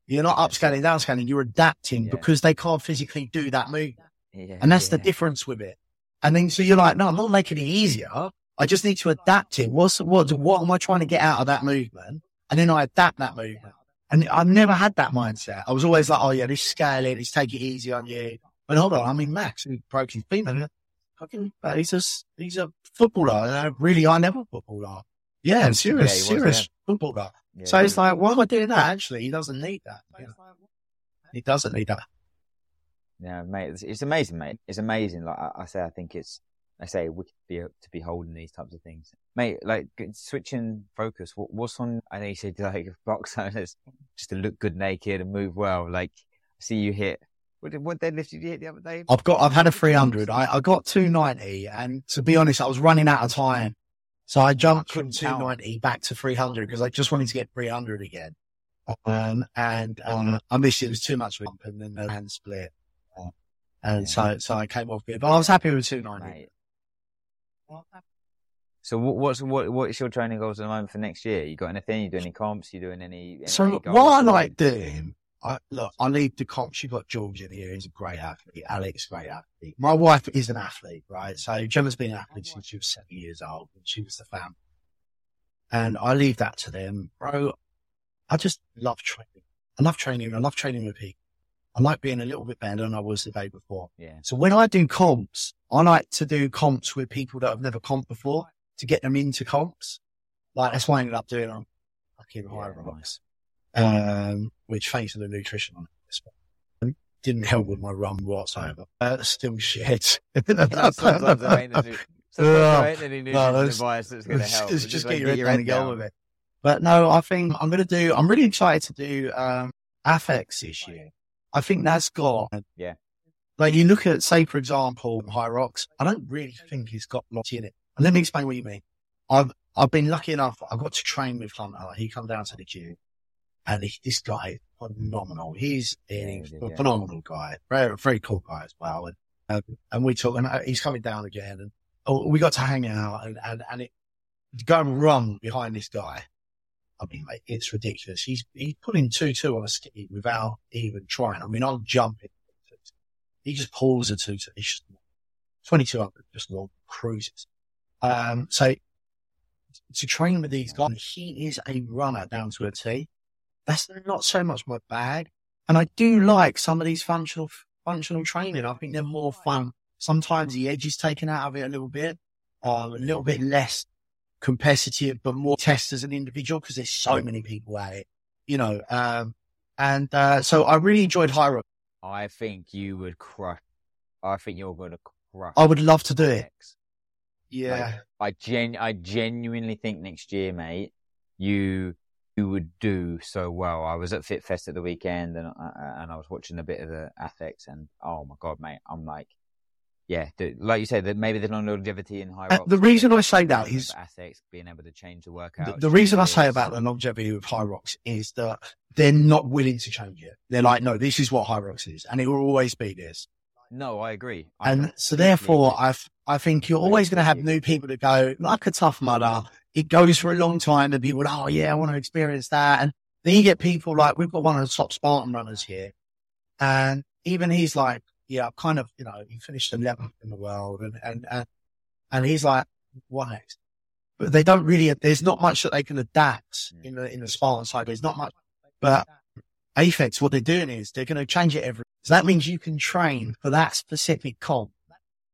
Yeah. You're not upscaling, downscaling. You're adapting Yeah. because they can't physically do that move. Yeah, And that's the difference with it. And then, so you're like, no, I'm not making it easier. I just need to adapt it. What's, what, what am I trying to get out of that movement? And then I adapt that movement. And I've never had that mindset. I was always like, oh yeah, let's scale it. Let's take it easy on you. But hold on. I mean, Max, who broke his femur, fucking, uh, he's a, he's a footballer. Really high level footballer. Yeah, serious, Yeah, he was, serious footballer. Yeah, So it's like, why am I doing that? Actually, he doesn't need that. you know. He doesn't need that. Yeah, mate, it's, it's amazing, mate. It's amazing. Like I, I say, I think it's, I say, we could be to be holding these types of things, mate. Like switching focus. What, what's on? I know you said like box owners just to look good naked and move well. Like, I see you hit. What, did- what deadlift did you hit the other day? I've got, I've had a 300. I, I got 290 and to be honest, I was running out of time. So I jumped from 290 back to 300 because I just wanted to get 300 again. Um, and, um, I missed it. It was too much bump and then the hand split. Uh, And Yeah. so, so I came off it, but I was happy with 290. Mate. So what's what what's your training goals at the moment for next year? You got anything? You doing any comps? You doing any? any So any what I like doing, I, look, I leave the comps. You've got George in here. He's a great athlete. Alex, great athlete. My wife is an athlete, right? So Gemma's been an oh, athlete since she was seven years old and she was the fan. And I leave that to them, bro. I just love training. I love training. I love training with people. I like being a little bit better than I was the day before. Yeah. So when I do comps, I like to do comps with people that have never comped before to get them into comps. Like that's why I ended up doing on fucking Yeah, Hyrox. Um, which thanks to the nutrition on it, um, didn't help with my rum whatsoever. Uh, still shit. Sometimes there ain't any- sometimes there ain't any No, it's- advice that's going to help. just, It's just like, get your head down and go with it. But no, I think I'm going to do, I'm really excited to do, um, Affects this year. I think that's got, Yeah. Like you look at, say, for example, Hyrox, I don't really think he's got lots in it. And let me explain what you mean. I've, I've been lucky enough, I got to train with Hunter. He come down to the gym and he, this guy is phenomenal. He's a Yeah, yeah. phenomenal guy, very, very cool guy as well. And, um, and we talk, and uh, he's coming down again and oh, we got to hang out and, and, and it, go and run behind this guy. I mean, mate, it's ridiculous. He's, he's putting 2-2 on a ski without even trying. I mean, I'm jumping. He just pulls a 2-2. He's just 2200, just long cruises. Um, so to train with these guys, he is a runner down to a T. That's not so much my bag. And I do like some of these functional, functional training. I think they're more fun. Sometimes the edge is taken out of it a little bit, um, a little bit less competitive, but more test as an individual because there's so many people at it, you know. Um, and, uh, so I really enjoyed Hyrox. I think you would crush. I think you're going to crush. I would love to do it. Yeah. I gen I genuinely think next year, mate, you would do so well. I was at FitFest at the weekend and uh, and I was watching a bit of the Athex and oh my god, mate, I'm like, yeah, the, like you said, that maybe the longevity in high Uh, rocks. the reason I say that is- being able to change the The, workout. the reason I say is- about the longevity of Hyrox is that they're not willing to change it. They're like, no, this is what Hyrox is, and it will always be this. No, I agree. I And so therefore, agree. I I think you're always going to have new people that go like a tough mudder. It goes for a long time, and people, oh yeah, I want to experience that. And then you get people like we've got one of the top Spartan runners here, and even he's like, yeah, I've kind of, you know, he finished 11th in the world, and and and, and he's like, what next? But they don't really. There's not much that they can adapt hmm. in the in the Spartan side. There's not much, but Aphex, what they're doing is they're going to change it every. So that means you can train for that specific comp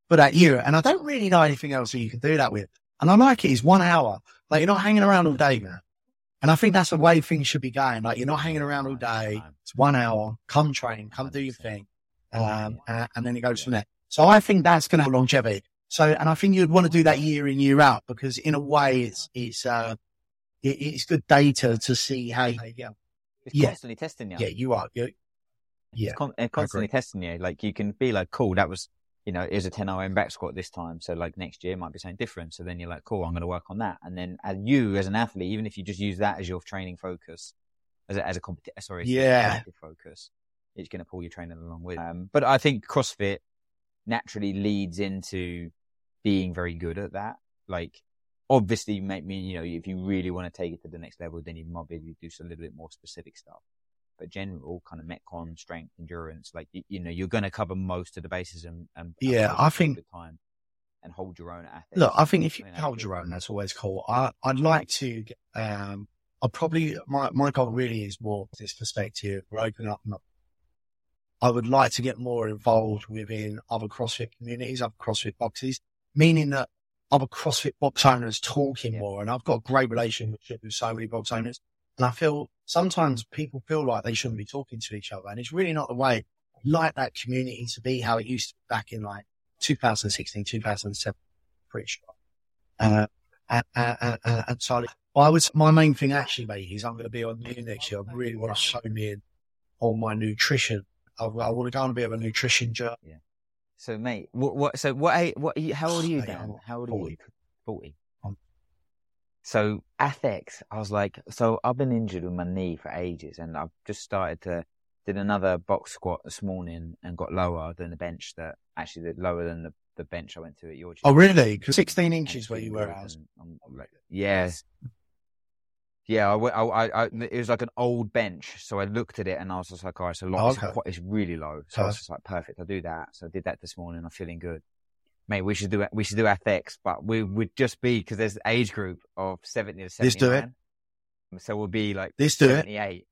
for that year. And I don't really know anything else that you can do that with. And I like it. It's one hour. Like you're not hanging around all day, man. And I think that's the way things should be going. Like you're not hanging around all day. It's one hour. Come train. Come do your thing. Um, and, then it goes from there. So I think that's going to have longevity. So, and I think you'd want to do that year in, year out because in a way it's, it's, uh, it, it's good data to see how you. It's yeah. constantly testing you. Yeah, you are. You, yeah. It's con- constantly testing you. Like you can be like, cool, that was, you know, it was a 10 RM back squat this time. So like next year might be something different. So then you're like, cool, I'm going to work on that. And then as you as an athlete, even if you just use that as your training focus, as a, as a competi- sorry, Yeah. focus, it's going to pull your training along with. Um, but I think CrossFit naturally leads into being very good at that. Like obviously, make me, you know, if you really want to take it to the next level, then you might be able to do some little bit more specific stuff. But general kind of metcon, strength, endurance, like you, you know, you're going to cover most of the bases and, and yeah, I think the time and hold your own Look, I think if you I mean, hold your own, that's always cool. I, I'd like to, um, I probably, my, my goal really is more this perspective. We're opening up. I would like to get more involved within other CrossFit communities, other CrossFit boxes, meaning that other CrossFit box owners talking Yeah. more. And I've got a great relationship with so many box owners. And I feel sometimes people feel like they shouldn't be talking to each other. And it's really not the way I'd like that community to be how it used to be back in like 2016, 2007 pretty sure. Uh, and, and, and, and so I was, my main thing actually, mate, is I'm going to be on you next year. I really want to show me in on my nutrition. I, I want to go on a bit of a nutrition journey. So, mate, what, what, so what, age- what, are you- how old are you, Dan? How old are 40. you? 40. I'm- So, ethics, I was like, so I've been injured with my knee for ages and I've just started to, did another box squat this morning and got lower than the bench that, actually the, lower than the, the bench I went to at your gym. Oh, really? 'Cause 16 inches where you were at. and like, yeah. Yeah, I, I, I, I, it was like an old bench, so I looked at it and I was just like, "Oh, it's a lot. Oh, it's, okay. it's really low." So I was just like, "Perfect, I'll do that." So I did that this morning. I'm feeling good, mate. We should do it. We should do FX, but we would just be because there's an age group of seventy to Let's do seventy-nine. it. So we'll be like Let's do it. seventy-eight,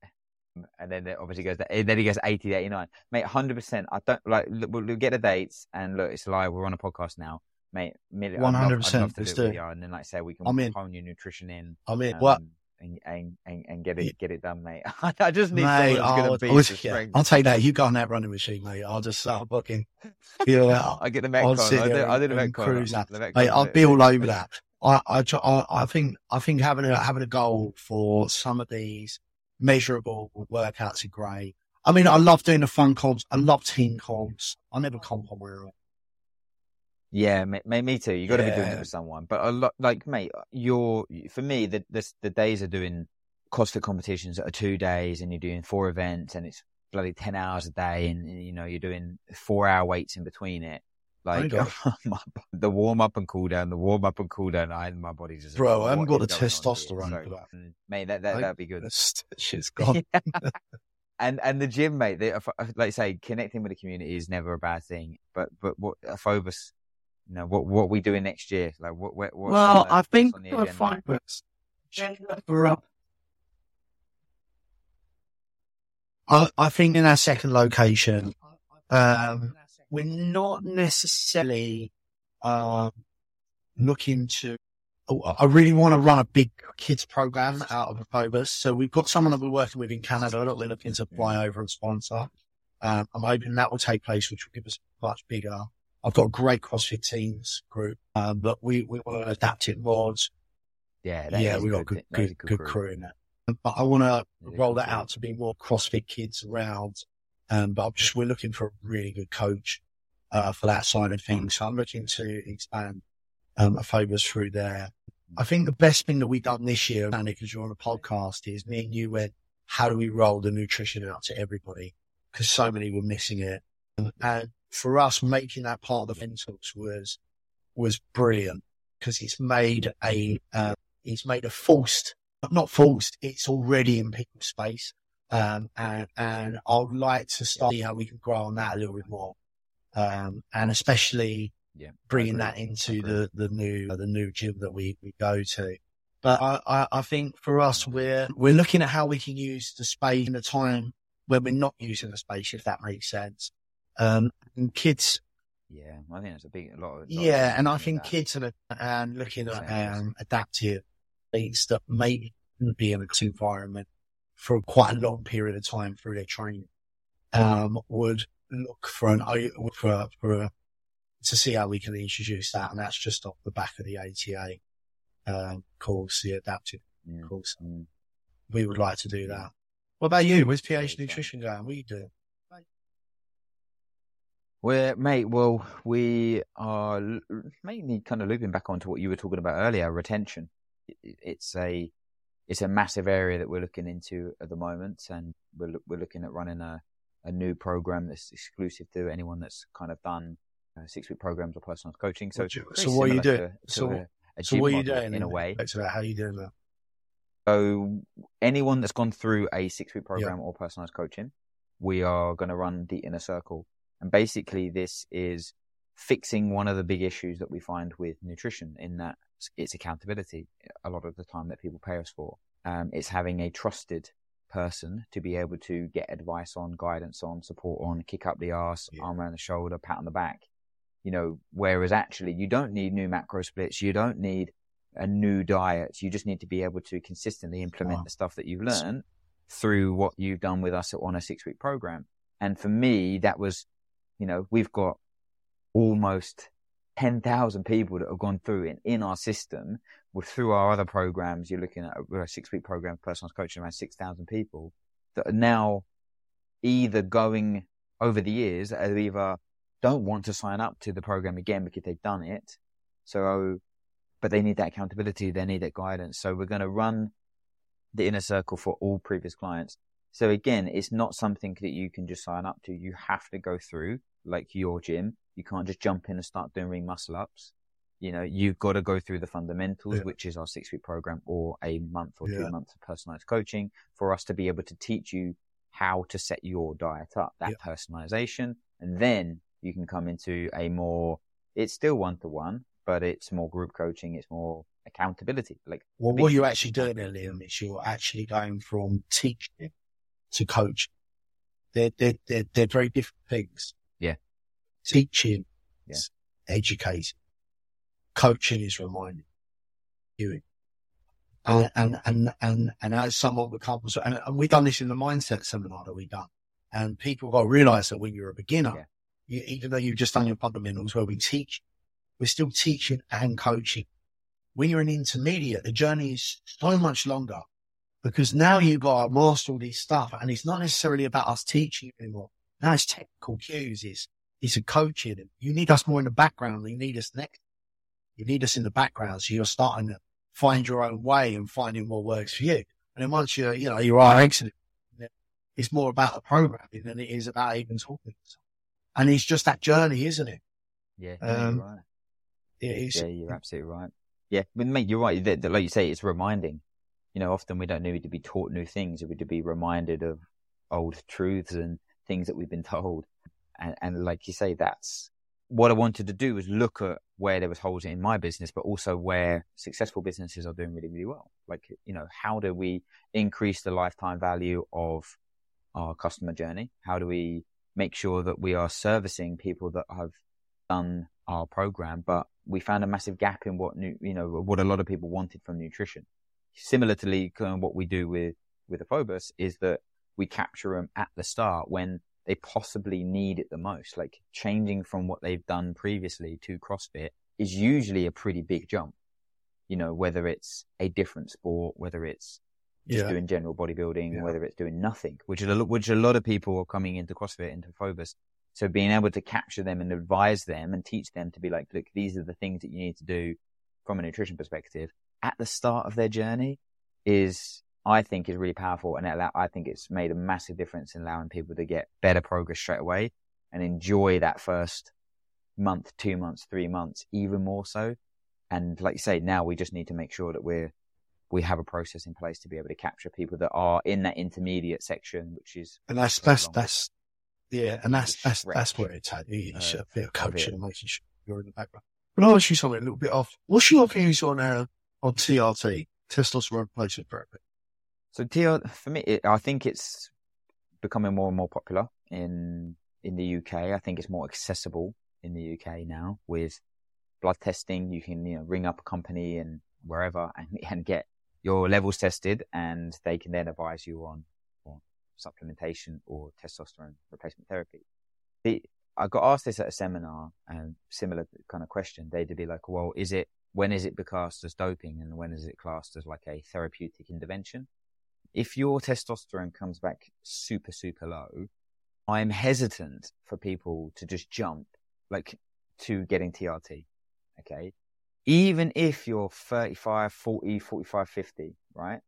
and then it obviously goes. To, then he goes eighty to eighty-nine, mate. Hundred percent. I don't like. Look, we'll, we'll get the dates, and look, it's live. We're on a podcast now, mate. Million, I'd love- I'd 100%, love to let's do it. And then, like I say, we can I'm in. hone your nutrition in I mean, um, what? And, and, and, get it Yeah. get it done, mate. I just need Mate, someone I'll, going to beat I'll, the yeah. I'll take that. You go on that running machine, mate. I'll just start fucking, yeah, I get the Metcon. I do, I the and Metcon. The Metcon Mate, I'll be all over that. I, I, I, I think, I think having a, having a goal for some of these measurable workouts are great. I mean, I love doing the fun comps. I love team comps. I never comp on own. Yeah, me, me, too. You got to be doing it with someone. But a lot, like, mate, you're for me. The the, the days of doing CrossFit competitions that are two days, and you're doing four events, and it's bloody ten hours a day, and, and, you know you're doing four hour weights in between it. Like my, the warm up and cool down, the warm up and cool down. I my body's just Bro, I haven't got the is going on here? testosterone So, for that. mm, Mate, that that Like, that'd be good. Shit's gone. and and the gym, mate. They, like I say, connecting with the community is never a bad thing. But but what Phobos, you know, what what we doing next year? Like what what what's well, the- I think what's on the for agenda? Phobos, for, uh, I, I think in our second location, um, we're not necessarily um, looking to. oh, I really want to run a big kids program out of Phobos. So we've got someone that we're working with in Canada that we're looking to fly over and sponsor. Um, I'm hoping that will take place, which will give us a much bigger. I've got a great CrossFit teams group, um, but we, we want to adapt it more. Yeah, Yeah, we got good. good, good, good crew in that. But I want to roll that out to be more CrossFit kids around. Um, but I'm just, we're looking for a really good coach, uh, for that side of things. So I'm looking to expand, um, a focus through there. I think the best thing that we've done this year, Andy, because you're on a podcast, is me and you went, how do we roll the nutrition out to everybody? Because so many were missing it. And for us, making that part of the mentors was, was brilliant because it's made a, uh, it's made a forced, not forced, it's already in people's space. Um, and, and I'd like to study how we can grow on that a little bit more. Um, and especially Yeah, bringing that into the, the new, the new gym that we, we go to. But I, I, I think for us, we're, we're looking at how we can use the space in a time when we're not using the space, if that makes sense. Um, and kids, Yeah, I think that's a big a lot. Of, lot yeah, and I think kids are and looking at um, adaptive things that may be in a environment for quite a long period of time through their training um, would look for an for for a, to see how we can introduce that, and that's just off the back of the ATA um, course, the adaptive Mm, course. mm. We would like to do that. What about you? Where's PH Nutrition going? What are you doing? Well, mate, well, we are mainly kind of looping back onto what you were talking about earlier, retention. It's a it's a massive area that we're looking into at the moment, and we're we're looking at running a a new program that's exclusive to anyone that's kind of done uh, six week programs or personal coaching. So, so what are you doing? to- to So- a- a So what are you doing in a way. Back to that. How are you doing that? So anyone that's gone through a six week program or personalized coaching, we are going to run the inner circle. And basically this is fixing one of the big issues that we find with nutrition in that it's accountability a lot of the time that people pay us for. Um, it's having a trusted person to be able to get advice on, guidance on, support on, kick up the ass, Yeah. arm around the shoulder, pat on the back. You know, whereas actually you don't need new macro splits. You don't need a new diet. You just need to be able to consistently implement Wow. the stuff that you've learned through what you've done with us on a six week program. And for me, that was, you know, we've got almost 10,000 people that have gone through it in our system. With through our other programs, you're looking at a, six week program, personalized coaching, around 6,000 people that are now either going over the years that either don't want to sign up to the program again because they've done it. So, but they need that accountability. They need that guidance. So we're going to run the inner circle for all previous clients. So again, it's not something that you can just sign up to. You have to go through like your gym. You can't just jump in and start doing ring muscle ups. You know, you've got to go through the fundamentals, Yeah. which is our six week program or a month or Yeah. two months of personalized coaching for us to be able to teach you how to set your diet up, that Yeah. personalization. And then you can come into a more, it's still one to one, but it's more group coaching. It's more accountability. Like, Well, what you're actually doing there, Liam, is you're actually going from teaching to coaching. They're, they're, they're, they're very different things. Teaching Yeah. is educating. Coaching is reminding you. And, and, and, and, and as someone becomes, and, and we've done this in the mindset seminar that we've done. And people got to realize that when you're a beginner, Yeah. you, even though you've just done your fundamentals where we teach, we're still teaching and coaching when you're an intermediate, the journey is so much longer because now you've got to master all this stuff and it's not necessarily about us teaching anymore. Now it's technical cues. It's, it's a coaching. You need us more in the background. You need us next. You need us in the background. So you're starting to find your own way and finding what works for you. And then once you're, you know, you are exiting, it's more about the programming than it is about even talking. And it's just that journey, isn't it? Yeah, Um, you're right. It is. Yeah, you're absolutely right. Yeah, but mate, you're right. That, that, like you say, it's reminding. You know, often we don't need to be taught new things. We need to be reminded of old truths and things that we've been told. And, and like you say, that's what I wanted to do was look at where there was holes in my business, but also where successful businesses are doing really, really well. Like, you know, how do we increase the lifetime value of our customer journey? How do we make sure that we are servicing people that have done our program, but we found a massive gap in what new, you know, what a lot of people wanted from nutrition. Similarly, what we do with, with the Phobos is that we capture them at the start when they possibly need it the most. Like changing from what they've done previously to CrossFit is usually a pretty big jump. You know, whether it's a different sport, whether it's just Yeah. doing general bodybuilding, Yeah. whether it's doing nothing, which is a, which a lot of people are coming into CrossFit, into Phobos. So being able to capture them and advise them and teach them to be like, look, these are the things that you need to do from a nutrition perspective at the start of their journey is, I think is really powerful. And it allow, I think it's made a massive difference in allowing people to get better progress straight away and enjoy that first month, two months, three months, even more so. And like you say, now we just need to make sure that we're, we have a process in place to be able to capture people that are in that intermediate section, which is And that's, that's, long. that's, yeah, and that's, that's, stretch that's where it's at. It's of- a bit of coaching and making sure you're in the background. But I'll ask you something a little bit off. What's your views on, uh, on TRT, testosterone replacement therapy? So for me, it, I think it's becoming more and more popular in in the UK. I think it's more accessible in the UK now with blood testing. You can you know ring up a company and wherever and, and get your levels tested, and they can then advise you on on supplementation or testosterone replacement therapy. The, I got asked this at a seminar and similar kind of question. They'd be like, "Well, is it when is it classed as doping and when is it classed as like a therapeutic intervention?" If your testosterone comes back super, super low, I'm hesitant for people to just jump like to getting TRT. Okay. Even if you're 35, 40, 45, 50, right?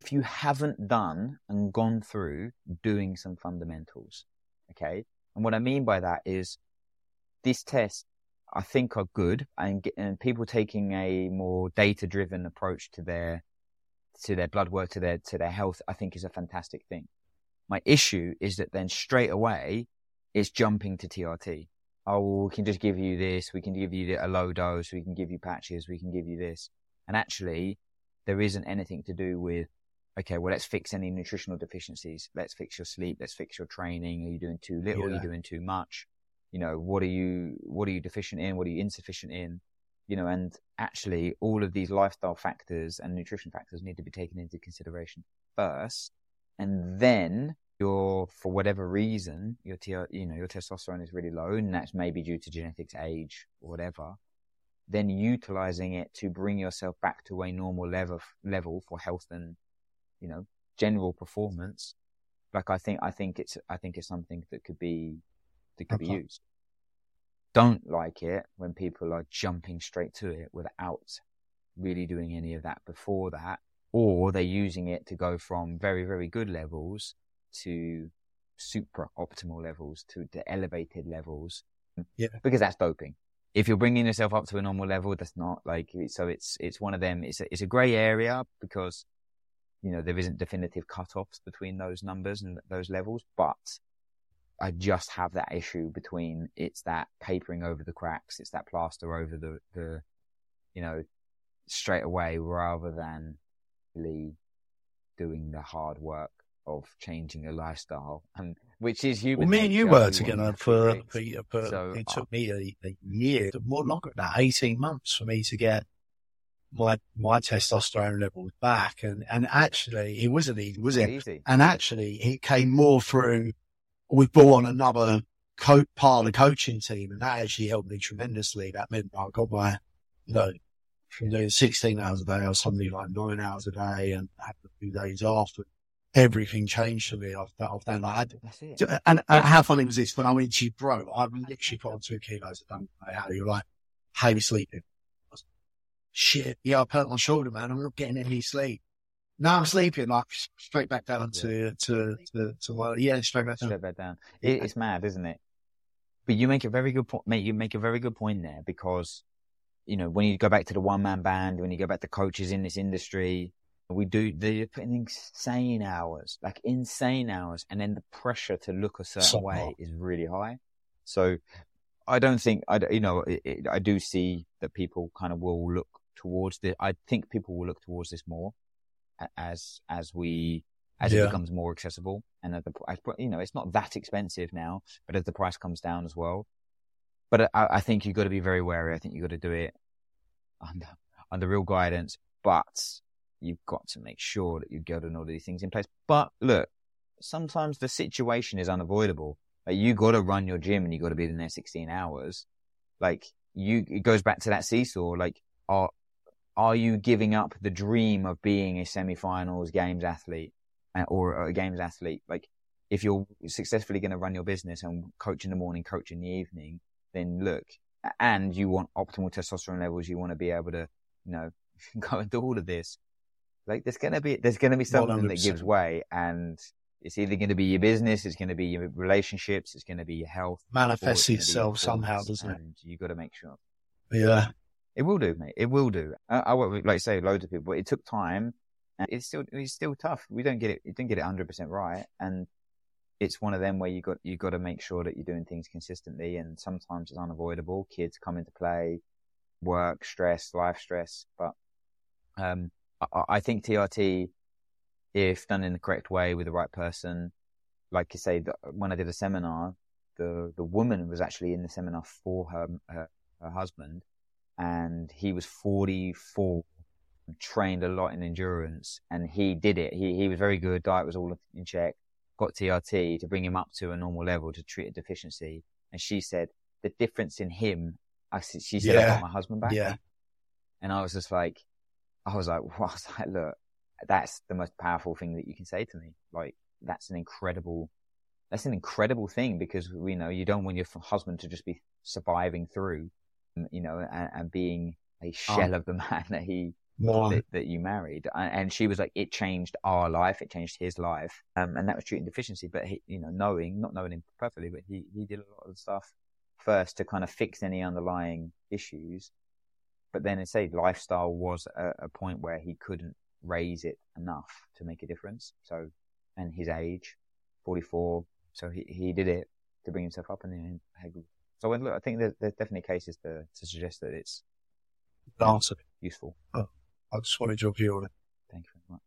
If you haven't done and gone through doing some fundamentals. Okay. And what I mean by that is this test I think are good and, and people taking a more data driven approach to their, to their blood work, to their, to their health, I think is a fantastic thing. My issue is that then straight away it's jumping to TRT. Oh, we can just give you this. We can give you a low dose. We can give you patches. We can give you this. And actually there isn't anything to do with, okay, well, let's fix any nutritional deficiencies. Let's fix your sleep. Let's fix your training. Are you doing too little? Yeah. Are you doing too much? You know, what are you, what are you deficient in? What are you insufficient in? You know, and actually all of these lifestyle factors and nutrition factors need to be taken into consideration first. And then your, for whatever reason, your, you know, your testosterone is really low and that's maybe due to genetics, age, or whatever. Then utilizing it to bring yourself back to a normal level, level for health and, you know, general performance. Like I think, I think it's, I think it's something that could be that could okay. be used. Don't like it when people are jumping straight to it without really doing any of that before that, or they're using it to go from very, very good levels to super optimal levels to the elevated levels. Yeah. Because that's doping. If you're bringing yourself up to a normal level, that's not like, so it's, it's one of them. It's a, it's a gray area because, you know, there isn't definitive cutoffs between those numbers and those levels, but I just have that issue between it's that papering over the cracks, it's that plaster over the, the, you know, straight away rather than really doing the hard work of changing a lifestyle and which is human. Well, me and you were together for, for, for so, it uh, took me a, a year, more longer than that, 18 months for me to get my, my testosterone levels back. And, and actually it wasn't easy, was it? Easy. And actually it came more through we brought on another co- part of the coaching team and that actually helped me tremendously. That meant I got my, you know, from doing 16 hours a day, I was something like nine hours a day and had a few days off. Everything changed for me. I've, I've done like, and, and how funny was this? When I went to bro, I literally put on two kilos. Don't know how you're like, how you sleeping? Shit. Yeah, I hurt my shoulder, man. I'm not getting any sleep. Now I'm sleeping, like straight back down to, to, to, to, well, yeah, straight back down. Straight back down. It, it's mad, isn't it? But you make a very good point, mate. You make a very good point there because, you know, when you go back to the one man band, when you go back to coaches in this industry, we do, they're putting insane hours, like insane hours. And then the pressure to look a certain so way is really high. So I don't think, I, you know, it, it, I do see that people kind of will look towards the, I think people will look towards this more as as we as yeah. it becomes more accessible and at the as, you know it's not that expensive now, but as the price comes down as well. But I, I think you've got to be very wary. I think you've got to do it under under real guidance, but you've got to make sure that you get all these things in place. But look, sometimes the situation is unavoidable. Like you got to run your gym and you got to be in there 16 hours. Like you, it goes back to that seesaw. Like, are, are you giving up the dream of being a semi-finals games athlete uh, or a games athlete? Like, if you're successfully going to run your business and coach in the morning, coach in the evening, then look, and you want optimal testosterone levels, you want to be able to, you know, go and do all of this. Like, there's going to be, there's going to be something 100%. that gives way and it's either going to be your business, it's going to be your relationships, it's going to be your health. Manifests itself somehow, doesn't it? You've got to make sure. Yeah. It will do, mate. It will do. I, I work with, like say, loads of people. But it took time. And it's still, it's still tough. We don't get it. You don't get it 100% right. And it's one of them where you got, you got to make sure that you're doing things consistently. And sometimes it's unavoidable. Kids come into play, work, stress, life stress. But, um, I, I think TRT, if done in the correct way with the right person, like you say, when I did a seminar, the, the woman was actually in the seminar for her, her, her husband and he was 44, trained a lot in endurance, and he did it. He he was very good. Diet was all in check. Got TRT to bring him up to a normal level to treat a deficiency. And she said the difference in him. I she said yeah. I got my husband back. Yeah. And I was just like, I was like, I was like, look, that's the most powerful thing that you can say to me. Like, that's an incredible, that's an incredible thing because, you know, you don't want your husband to just be surviving through you know, and, and being a shell oh. of the man that he that, that, you married. And she was like, it changed our life, it changed his life, um, and that was treating deficiency. But he, you know, knowing, not knowing him perfectly, but he he did a lot of stuff first to kind of fix any underlying issues. But then, I say lifestyle was a, a point where he couldn't raise it enough to make a difference. So, and his age, 44. So he, he did it to bring himself up and then, so look, I think there's, there's definitely cases to, to suggest that it's answer. useful. Oh, I just wanted your view on it. Thank you very much.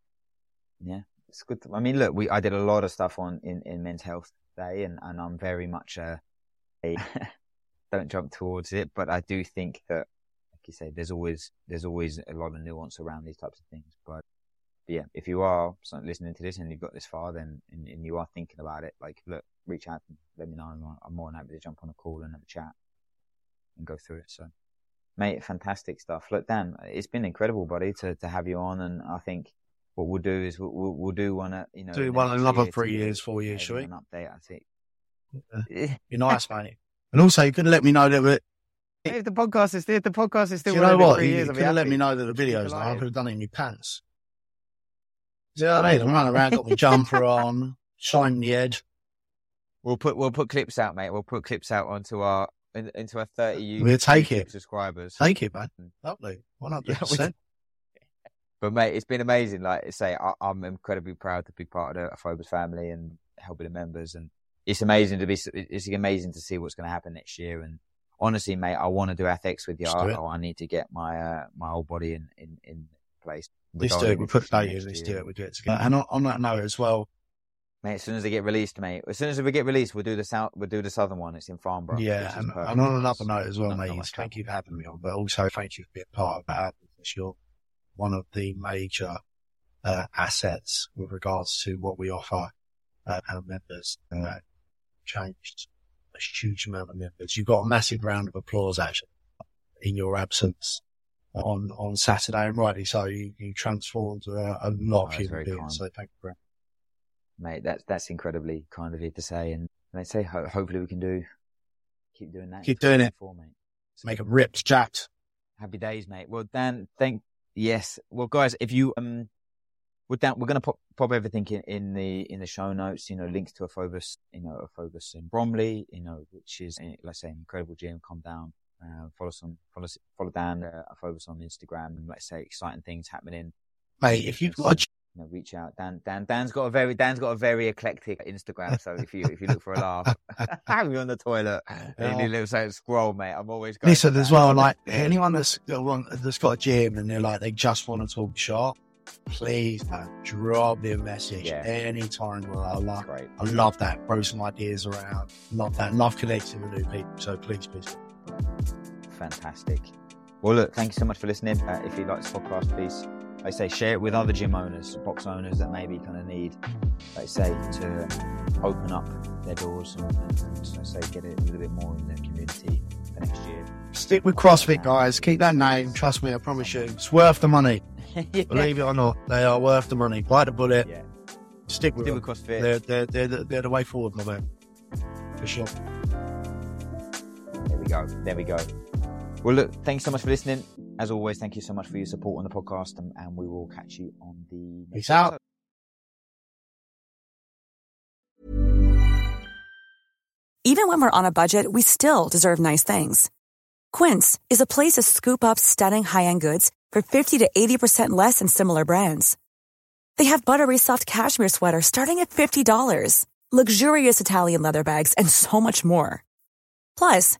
Yeah, it's good. To, I mean, look, we I did a lot of stuff on in, in Men's Health Day, and, and I'm very much a, a don't jump towards it, but I do think that, like you say, there's always there's always a lot of nuance around these types of things. But, but yeah, if you are listening to this and you've got this far, then and, and you are thinking about it, like look, reach out and let me know. I'm, I'm more than happy to jump on a call and have a chat and go through it. So mate, fantastic stuff. Look, Dan, it's been incredible, buddy, to, to have you on. And I think what we'll do is we'll, we'll, we'll do one, at, you know, do one another three years, four years, shall we? An update, I think. Yeah. You're nice, mate. And also, you could let me know that we're. If the podcast is still, the podcast is still. you know what? You, you could have let me know that the videos. Like, I could have done it in my pants. See what I mean? I'm running around, got my jumper on, shining the edge. We'll put we'll put clips out, mate. We'll put clips out onto our in, into our 30 we'll take it. subscribers. Take it, man. Mm. Lovely. 100%. But mate, it's been amazing. Like I say, I, am incredibly proud to be part of the Phobos family and helping the members. And it's amazing to be, it's amazing to see what's going to happen next year. And honestly, mate, I want to do ethics with you. I, I, need to get my, uh, my whole body in, in, in place. Let's do it. We put in. Let's do it. We do it together. And on, on that note as well, Mate, as soon as they get released, mate, as soon as we get released, we'll do the south, we'll do the southern one. It's in Farnborough. Yeah, and, and, on another note as well, mate, thank you for having me on, but also thank you for being part of that. Because you're one of the major uh, assets with regards to what we offer uh, our members. Uh, changed a huge amount of members. You got a massive round of applause actually in your absence on on Saturday, and rightly so. You, you transformed uh, a lot of oh, human beings. So thank you mate. That's that's incredibly kind of you to say, and they say ho- hopefully we can do keep doing that. Keep doing it. For, mate. So Make it ripped, jacked. Happy days, mate. Well, Dan, thank yes. Well, guys, if you um, we're Dan, we're gonna pop pop everything in, in the in the show notes. You know, links to Aphobos, you know, Aphobos in Bromley, you know, which is eh, let's say an incredible gym. Come down. Uh, follow some, follow, follow Dan, uh, Phobos on Instagram, and let's say exciting things happening. Mate, if you've got a you know, reach out. Dan, Dan, Dan's got a very, Dan's got a very eclectic Instagram. So if you, if you look for a laugh, have you on the toilet, and you scroll, mate. I'm always going. Listen as well, like anyone that's got, that's got a gym and they're like they just want to talk shop. Please man, drop me a message yeah. anytime. Well, I love, Great. I love that. Throw some ideas around. Love that. Love connecting with new people. So please, please. Fantastic. Well, look, thank you so much for listening. Uh, if you like this podcast, please I say share it with other gym owners, box owners that maybe kind of need, like say, to open up their doors and, and I say get it a little bit more in the community for next year. Stick with CrossFit, guys. Keep that name. Trust me, I promise you, it's worth the money. yeah. Believe it or not, they are worth the money. Bite the bullet. Yeah. Stick with, Stick with CrossFit. They're, they're, they're, the, they're the way forward, my man. For sure. There we go. There we go. Well, look, thanks so much for listening. As always, thank you so much for your support on the podcast, and, and we will catch you on the next Peace out. Even when we're on a budget, we still deserve nice things. Quince is a place to scoop up stunning high end goods for 50 to 80% less than similar brands. They have buttery soft cashmere sweaters starting at $50, luxurious Italian leather bags, and so much more. Plus,